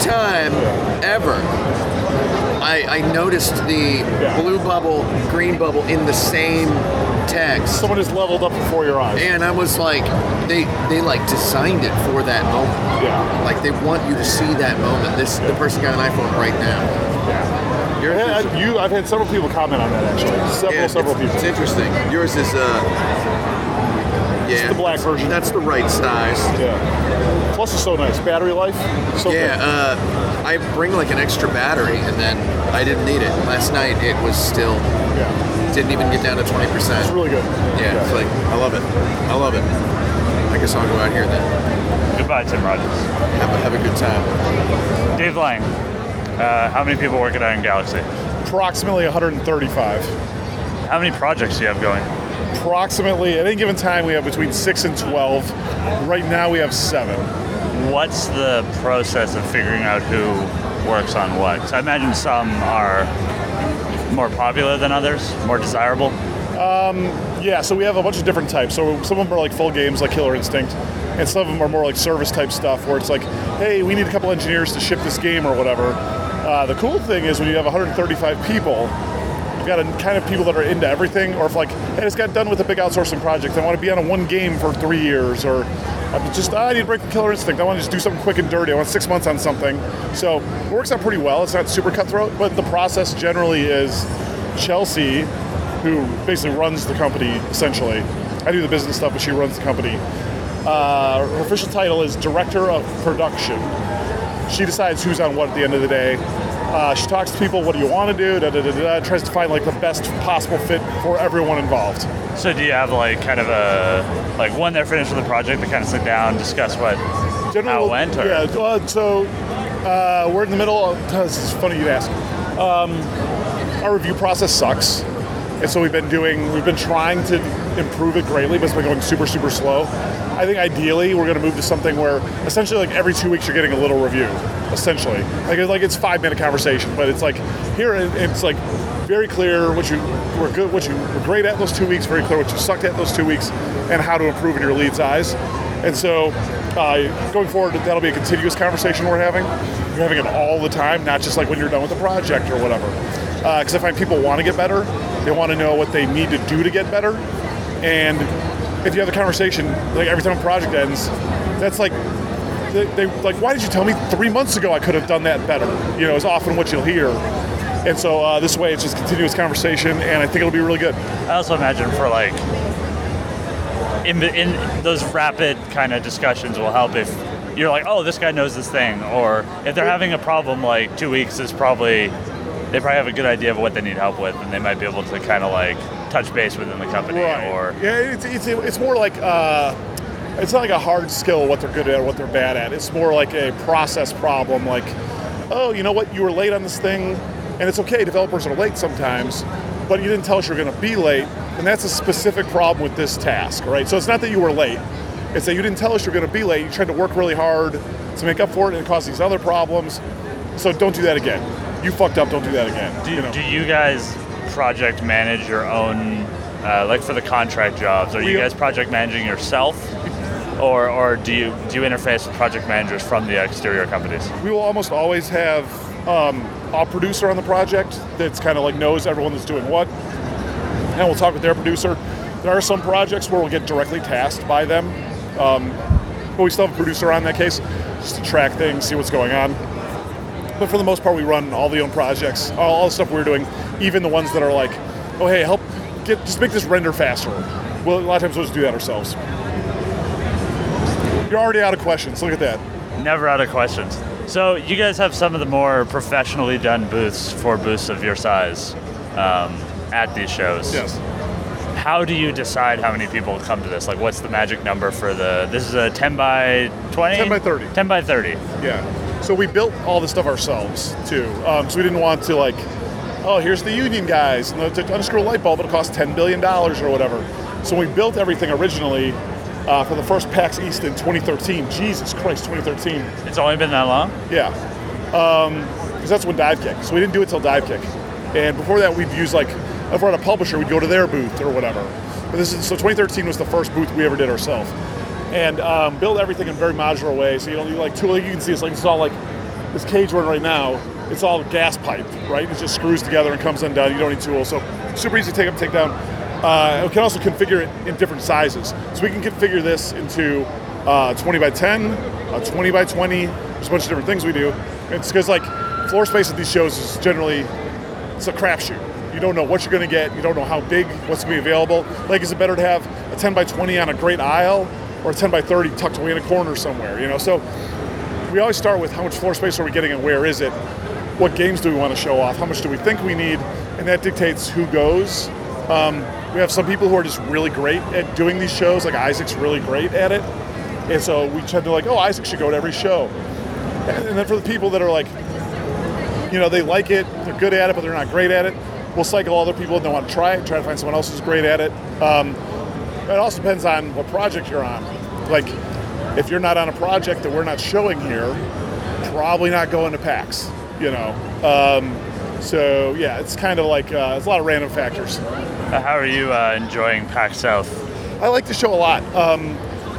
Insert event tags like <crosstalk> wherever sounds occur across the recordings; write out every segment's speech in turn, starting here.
time ever, I, I noticed the blue bubble, green bubble in the same text. Someone just leveled up before your eyes. And I was like, they they like designed it for that moment. Yeah. Like they want you to see that moment. This the person got an iPhone right now. Yeah. Yours Yeah, is- I- you, I've had several people comment on that actually. Several, yeah, several it's, people. It's interesting. Yours is uh. Yeah. the black version. That's the right size. Yeah. Plus, it's so nice. Battery life. So Yeah, uh, I bring like an extra battery, and then I didn't need it. Last night it was still yeah. didn't even get down to twenty percent. It's really good. Yeah, it's like I love it. I love it. I guess I'll go out here then. Goodbye, Tim Rogers. Have a, have a good time. Dave Lang. Uh, how many people work at Iron Galaxy? Approximately 135. How many projects do you have going? Approximately, at any given time, we have between 6 and 12. Right now, we have 7. What's the process of figuring out who works on what? 'Cause I imagine some are more popular than others, more desirable. Yeah, so we have a bunch of different types. So some of them are like full games, like Killer Instinct, and some of them are more like service type stuff, where it's like, hey, we need a couple engineers to ship this game or whatever. Uh, the cool thing is when you have 135 people, got a kind of people that are into everything, or if like, hey, I just got done with a big outsourcing project, I want to be on a one game for three years, or I'm just "Ah, I need to break the Killer Instinct, I want to just do something quick and dirty, I want six months on something. So it works out pretty well. It's not super cutthroat, but the process generally is Chelsea who basically runs the company essentially. I do the business stuff, but she runs the company. Uh, her official title is Director of Production. She decides who's on what at the end of the day. Uh, she talks to people, what do you want to do? Da, da, da, da, da, tries to find like the best possible fit for everyone involved. So do you have like kind of a like when they're finished with the project, they kind of sit down, and discuss what Generally, how it went? Or? Yeah, uh, so uh, we're in the middle. Of, <laughs> this is funny you'd ask. Um, our review process sucks, and so we've been doing. We've been trying to improve it greatly, but it's been going super, super slow. I think ideally we're going to move to something where essentially like every two weeks you're getting a little review. Essentially, like it's like it's five minute conversation, but it's like here it- it's like very clear what you were good, what you were great at those two weeks, very clear what you sucked at those two weeks, and how to improve in your lead's eyes. And so, uh, going forward, that'll be a continuous conversation we're having. You're having it all the time, not just like when you're done with the project or whatever. Because I find people want to get better, they want to know what they need to do to get better, and if you have the conversation, like every time a project ends, that's like they, they like, why did you tell me three months ago I could have done that better? You know, is often what you'll hear. And so uh, this way, it's just continuous conversation, and I think it'll be really good. I also imagine for like in, in those rapid kind of discussions will help if you're like, oh, this guy knows this thing, or if they're having a problem, like two weeks is probably they probably have a good idea of what they need help with, and they might be able to kind of like touch base within the company, or yeah, it's, it's, it's more like uh, it's not like a hard skill what they're good at or what they're bad at. It's more like a process problem. Like, oh, you know what, you were late on this thing, and it's okay. Developers are late sometimes, but you didn't tell us you were going to be late, and that's a specific problem with this task, right? So it's not that you were late. It's that you didn't tell us you're going to be late. You tried to work really hard to make up for it, and it caused these other problems. So don't do that again. You fucked up. Don't do that again. do you know? do you guys project manage your own, uh, like for the contract jobs? Are you guys project managing yourself? Or, or do you do you interface with project managers from the exterior companies? we will almost always have um, a producer on the project that's kind of like knows everyone that's doing what, and we'll talk with their producer. There are some projects where we'll get directly tasked by them, um, but we still have a producer on that case just to track things, see what's going on. But for the most part, we run all the own projects, all, all the stuff we're doing, even the ones that are like, oh hey, help get just make this render faster. Well, a lot of times we'll just do that ourselves. You're already out of questions. Look at that. Never out of questions. So you guys have some of the more professionally done booths for booths of your size um, at these shows. Yes. How do you decide how many people come to this? Like, what's the magic number for the? This is a 10 by 20. 10 by 30. 10 by 30. Yeah. So we built all this stuff ourselves too. Um, so we didn't want to like, oh, here's the union guys, and the, to unscrew a light bulb, it'll cost ten billion dollars or whatever. So we built everything originally uh, for the first PAX East in 2013. Jesus Christ, 2013. It's only been that long. Yeah. Because that's when Dive Kick. So we didn't do it till Dive Kick. And before that, we'd use like, if we're at a publisher, we'd go to their booth or whatever. But this is so 2013 was the first booth we ever did ourselves, and um, build everything in very modular way. So you don't need like tool. You can see it's like it's all like this cage we're in right now, it's all gas pipe, right? It just screws together and comes undone. You don't need tools, so super easy to take up, take down. Uh, we can also configure it in different sizes, so we can configure this into uh, 20 by 10, a 20 by 20. There's a bunch of different things we do. It's because like floor space at these shows is generally it's a crapshoot. You don't know what you're going to get. You don't know how big, what's going to be available. Like, is it better to have a 10 by 20 on a great aisle or a 10 by 30 tucked away in a corner somewhere? You know, so we always start with how much floor space are we getting and where is it? What games do we want to show off? How much do we think we need? And that dictates who goes. Um, we have some people who are just really great at doing these shows. Like Isaac's really great at it, and so we tend to like, oh, Isaac should go to every show. And then for the people that are like, you know, they like it, they're good at it, but they're not great at it. We'll cycle other people and that want to try it, try to find someone else who's great at it. Um, it also depends on what project you're on. Like, if you're not on a project that we're not showing here, probably not going to PAX. You know, um, so yeah, it's kind of like uh, it's a lot of random factors. Uh, How are you uh, enjoying PAX South? I like the show a lot. Um,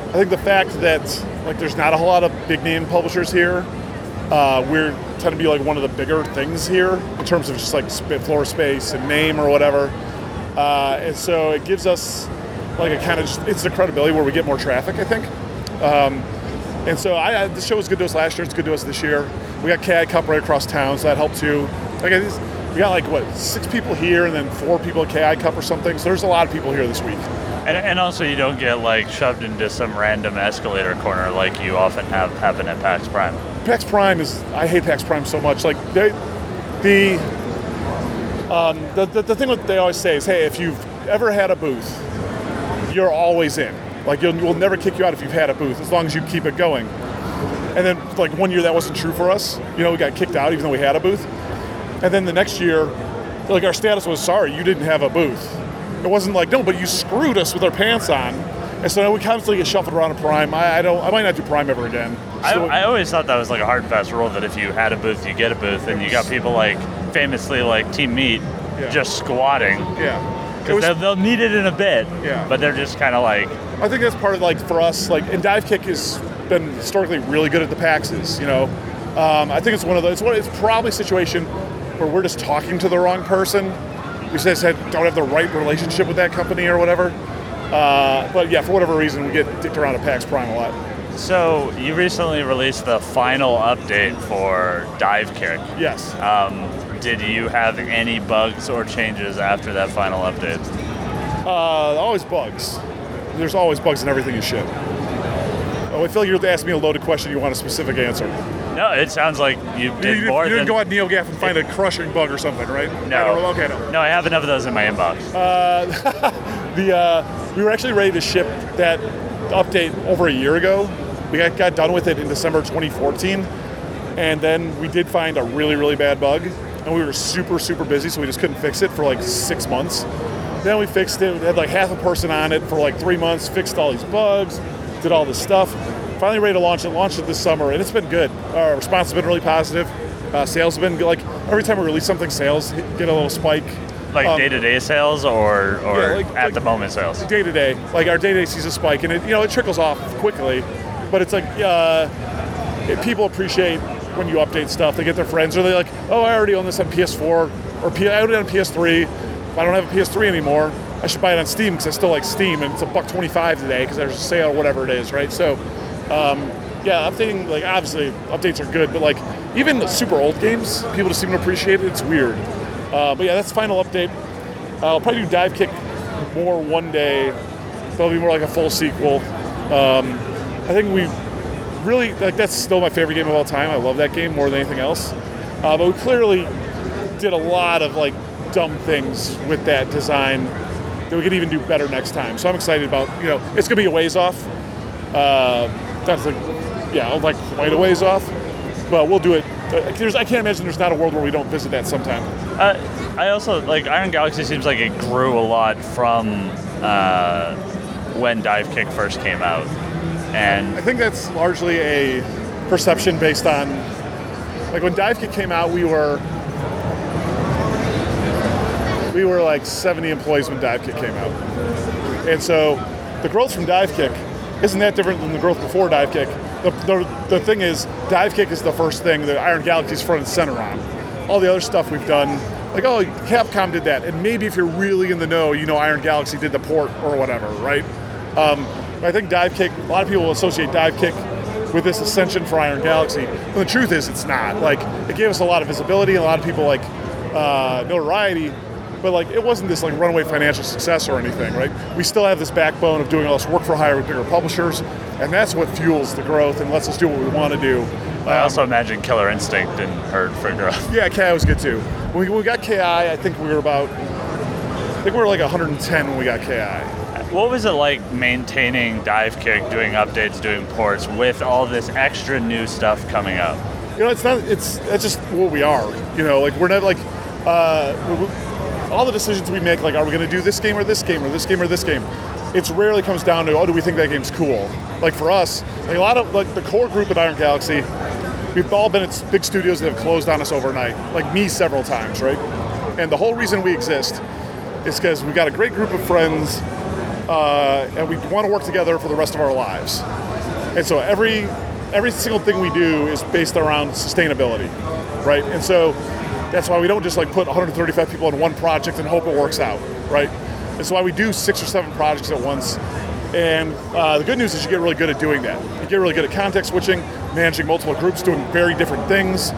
I think the fact that like there's not a whole lot of big name publishers here. Uh, we're tend to be like one of the bigger things here in terms of just like floor space and name or whatever. Uh, and so it gives us like a kind of just, it's the credibility where we get more traffic. I think. Um, and so I, I, the show was good to us last year. It's good to us this year. We got KI Cup right across town, so that helped too. Like I we got like what six people here, and then four people at KI Cup or something. So there's a lot of people here this week. And, and also, you don't get like shoved into some random escalator corner like you often have happen at PAX Prime. PAX Prime is I hate PAX Prime so much. Like they, the, um, the, the the thing that they always say is, hey, if you've ever had a booth, you're always in. Like you'll, we'll never kick you out if you've had a booth as long as you keep it going. And then like one year that wasn't true for us. You know, we got kicked out even though we had a booth. And then the next year, like our status was sorry you didn't have a booth. It wasn't like no, but you screwed us with our pants on. And so now we constantly get shuffled around a Prime. I, I don't. I might not do Prime ever again. I, So- I always thought that was like a hard and fast rule that if you had a booth, you get a booth, and you got people like famously like Team Meat Yeah. just squatting yeah. Because they'll, they'll need it in a bit. Yeah. But they're just kind of like I think that's part of like for us, like and dive kick has been historically really good at the paxes. You know, um, I think it's one of those. It's, one, it's probably a situation where we're just talking to the wrong person. We just had, don't have the right relationship with that company or whatever. Uh, but yeah, for whatever reason, we get dicked around at PAX Prime a lot. So you recently released the final update for Dive Kick. Yes. Um, did you have any bugs or changes after that final update? Uh, always bugs. There's always bugs in everything you ship. Oh, I feel like you're asking me a loaded question. You want a specific answer. No, it sounds like you You, did you- more you didn't than. go on NeoGaf and find a crushing bug or something, right? no. I don't. Okay, no. no, I have enough of those in my inbox. <laughs> The uh, we were actually ready to ship that update over a year ago. We got, got done with it in December 2014, and then we did find a really really bad bug, and we were super super busy, so we just couldn't fix it for like six months. Then we fixed it. We had like half a person on it for like three months, fixed all these bugs, did all this stuff. Finally ready to launch it. Launched it this summer, and it's been good. Our response has been really positive. Uh, sales have been good. like every time we release something, sales get a little spike. Like day to day sales or, or Yeah, like- at like- the moment sales? day to day. Like our day to day sees a spike, and it you know it trickles off quickly, but it's like uh, it, people appreciate when you update stuff. They get their friends, or they're like, oh, I already own this on PS4, or P- I own it on PS3. But I don't have a PS3 anymore. I should buy it on Steam because I still like Steam, and it's a buck twenty-five today because there's a sale, or whatever it is, right? So. Um, yeah, updating like obviously updates are good, but like even the super old games, people just seem to appreciate it. It's weird, uh, but yeah, that's final update. I'll probably do Dive Kick more one day. That'll be more like a full sequel. Um, I think we really like that's still my favorite game of all time. I love that game more than anything else. Uh, but we clearly did a lot of like dumb things with that design that we could even do better next time. So I'm excited about you know it's gonna be a ways off. Uh, that's like yeah, like quite a ways off. But we'll do it. Uh, There's, I can't imagine there's not a world where we don't visit that sometime. Uh, I also like Iron Galaxy seems like it grew a lot from uh, when Dive Kick first came out, and I think that's largely a perception based on, like when Dive Kick came out, we were we were like 70 employees when Dive Kick came out, and so the growth from Dive Kick isn't that different than the growth before Dive Kick. the, the, the thing is, dive kick is the first thing that Iron Galaxy's front and center on. All the other stuff we've done, like oh, Capcom did that, and maybe if you're really in the know, you know Iron Galaxy did the port or whatever, right? Um, I think dive kick. A lot of people associate dive kick with this ascension for Iron Galaxy. And the truth is, it's not. Like it gave us a lot of visibility, and a lot of people like uh, notoriety, but like it wasn't this like runaway financial success or anything, right? We still have this backbone of doing all this work for hire with bigger publishers, and that's what fuels the growth and lets us do what we want to do. I Um, also imagine Killer Instinct didn't hurt for growth. yeah, KI was good too. When we, when we got KI, I think we were about, I think we were like 110 when we got KI. What was it like maintaining Dive Kick, doing updates, doing ports with all this extra new stuff coming up? You know, it's not. It's that's just what we are. You know, like we're not like uh, all the decisions we make. Like, are we going to do this game or this game or this game or this game? It's rarely comes down to oh, do we think that game's cool? Like for us, like a lot of like the core group at Iron Galaxy, we've all been at big studios that have closed on us overnight. Like me several times, right? And the whole reason we exist is because we got a great group of friends, uh, and we want to work together for the rest of our lives. And so every every single thing we do is based around sustainability, right? And so that's why we don't just like put 135 people in one project and hope it works out, right? That's why we do six or seven projects at once. And uh, the good news is you get really good at doing that. You get really good at context switching, managing multiple groups, doing very different things.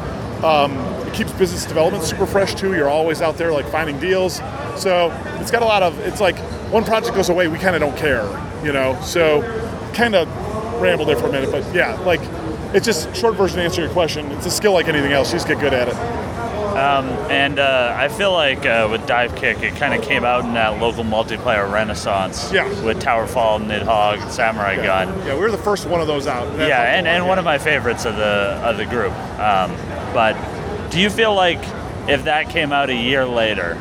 Um, keeps business development super fresh too. You're always out there like finding deals. So it's got a lot of. It's like one project goes away, we kind of don't care, you know. So kind of rambled there for a minute, but yeah, like it's just short version to answer your question. It's a skill like anything else. You just get good at it. And uh, I feel like uh, with Dive Kick, it kind of came out in that local multiplayer renaissance. Yeah. With Towerfall, Nidhogg, Samurai Gun. Yeah, we were the first one of those out. Yeah, and, and one of my favorites of the of the group. Um, but do you feel like if that came out a year later,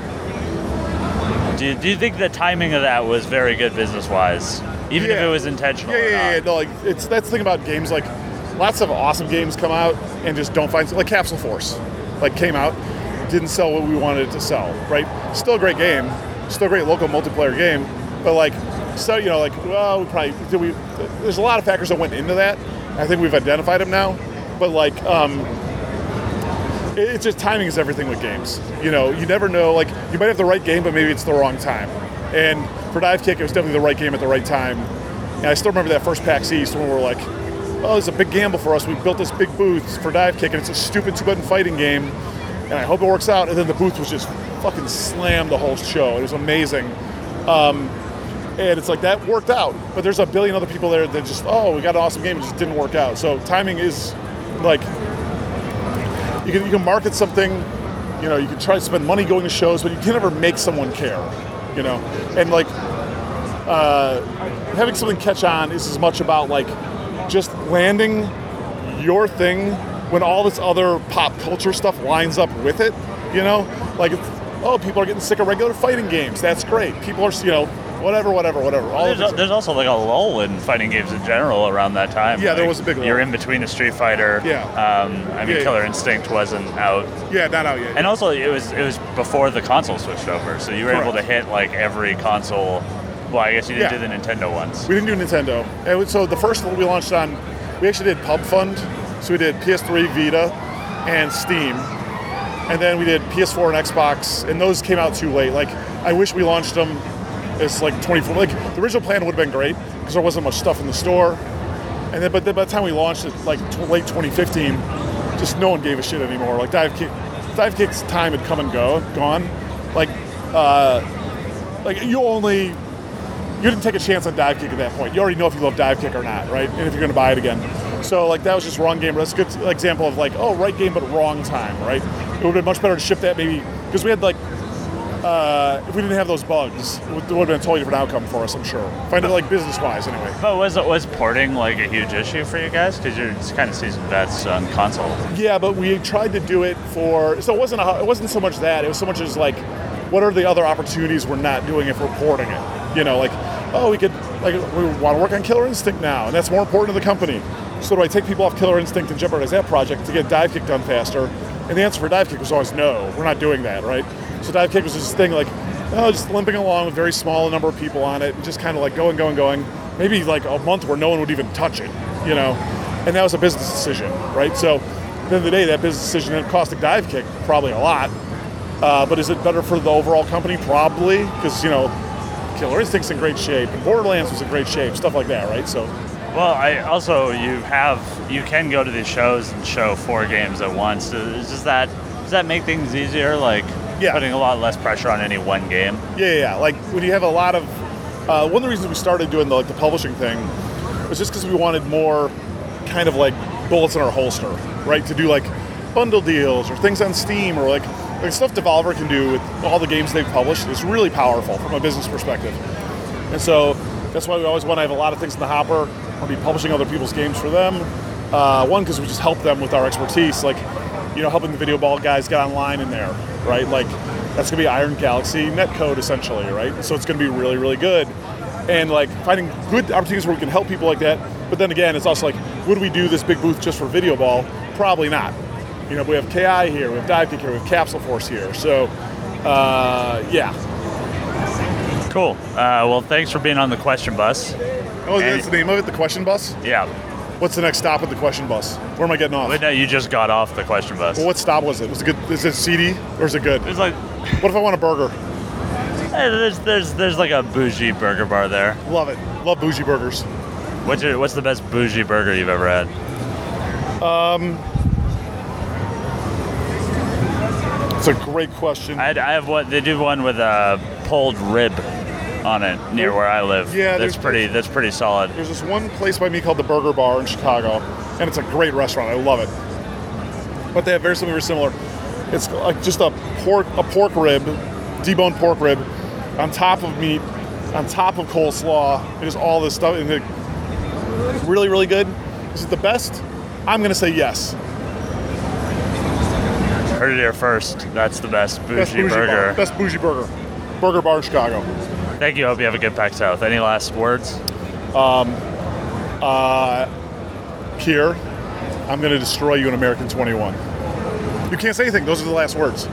do, do you think the timing of that was very good business wise, even if it was intentional? Yeah, yeah, yeah. No, like it's that's the thing about games. Like lots of awesome games come out and just don't find like Capsule Force, like came out, didn't sell what we wanted it to sell. Right? Still a great game, still a great local multiplayer game, but like so you know like well we probably did we. There's a lot of factors that went into that. I think we've identified them now, but like um, it's just timing is everything with games. You know, you never know. Like you might have the right game, but maybe it's the wrong time. And for Dive Kick, it was definitely the right game at the right time. And I still remember that first PAX East when we were like, "Oh, it's a big gamble for us. We built this big booth for Dive Kick, and it's a stupid two-button fighting game, and I hope it works out." And then the booth was just fucking slammed the whole show. It was amazing. Um, and it's like that worked out, but there's a billion other people there that just, oh, we got an awesome game, it just didn't work out. So timing is like you can you can market something, you know, you can try to spend money going to shows, but you can never make someone care, you know. And like uh, having something catch on is as much about like just landing your thing when all this other pop culture stuff lines up with it, you know. Like, oh, people are getting sick of regular fighting games. That's great. People are, you know, whatever, whatever, whatever. All There's, it's- there's also like a lull in fighting games in general around that time. Yeah, there was a big lull. You're in between a Street Fighter. Yeah. Um, I mean, Yeah. Killer Instinct wasn't out, yeah, not out yet. and also it was it was before the console switched over, so you were able to hit like every console. Well, I guess you didn't Yeah. do the Nintendo ones. We didn't do Nintendo. And so the first one we launched on, we actually did Pub Fund. So we did PS3, Vita, and Steam. And then we did PS4 and Xbox, and those came out too late. Like, I wish we launched them as like 24. Like, the original plan would have been great because there wasn't much stuff in the store. And then, but then by the time we launched it, like tw- late 2015, just no one gave a shit anymore. Like Dive Kick, Dive Kick's time had come and go, gone. Like, uh, like you only you didn't take a chance on dive kick at that point. You already know if you love dive kick or not, right? And if you're to buy it again. So like that was just wrong game. But that's a good example of like, oh, right game but wrong time, right? It would have been much better to ship that maybe because we had like, uh, if we didn't have those bugs, it would, it would have been a totally different outcome for us, I'm sure. Find it like business wise anyway. But was was porting like a huge issue for you guys? Because you're kind of seasoned vets on console. Yeah, but we tried to do it for. So it wasn't. A, it wasn't so much that. It was so much as like, what are the other opportunities we're not doing if we're porting it? You know, like, oh, we could like we want to work on Killer Instinct now, and that's more important to the company. So do I take people off Killer Instinct and jeopardize that project to get Dive Kick done faster? And the answer for Dive Kick was always no. We're not doing that, right? So Dive Kick was this thing like, oh, just limping along with very small number of people on it, and just kind of like going, going, going. Maybe like a month where no one would even touch it, you know. and that was a business decision, right? So, at the end of the day, that business decision it cost a dive kick probably a lot. Uh, but is it better for the overall company? Probably, because you know, Killer Instinct's in great shape, and Borderlands was in great shape, stuff like that, right? So, Well, I also you have you can go to these shows and show four games at once. Does that does that make things easier? Like Yeah. putting a lot less pressure on any one game. Yeah, yeah. Like when you have a lot of, uh, one of the reasons we started doing the like the publishing thing was just because we wanted more, kind of like bullets in our holster, right? To do like bundle deals or things on Steam or like like stuff Devolver can do with all the games they've published is really powerful from a business perspective. And so that's why we always want to have a lot of things in the hopper. We'll be publishing other people's games for them. Uh, one, because we just help them with our expertise, like you know, helping the video ball guys get online in there, right? Like that's gonna be Iron Galaxy netcode essentially, right? So it's gonna be really, really good. And like finding good opportunities where we can help people like that. But then again, it's also like, would we do this big booth just for video ball? Probably not. You know, we have KI here, we have Dive Kick here, we have Capsule Force here. So uh, yeah. Cool. Uh, well, thanks for being on the question bus. Oh, And- that's the name of it, the question bus? Yeah. What's the next stop at the question bus? Where am I getting off? But no, you just got off the question bus. Well, what stop was it? Was it good? Is it seedy or is it good? It's like What if I want a burger? there's there's there's like a bougie burger bar there. Love it. Love bougie burgers. What's your, what's the best bougie burger you've ever had? Um, It's a great question. I, I have one. They do one with a pulled rib on it near where I live. Yeah, that's pretty. That's pretty solid. There's this one place by me called the Burger Bar in Chicago, and it's a great restaurant. I love it. But they have very something very similar. It's like just a pork a pork rib, deboned pork rib, on top of meat, on top of coleslaw. It is all this stuff, and really really good. Is it the best? I'm gonna say yes. Heard it here first. That's the best bougie, Best bougie burger. bar. Best bougie burger. Burger Bar in Chicago. Thank you. I Hope you have a good PAX South. Any last words? Um, Uh, here, I'm gonna destroy you in American 21. You can't say anything. Those are the last words.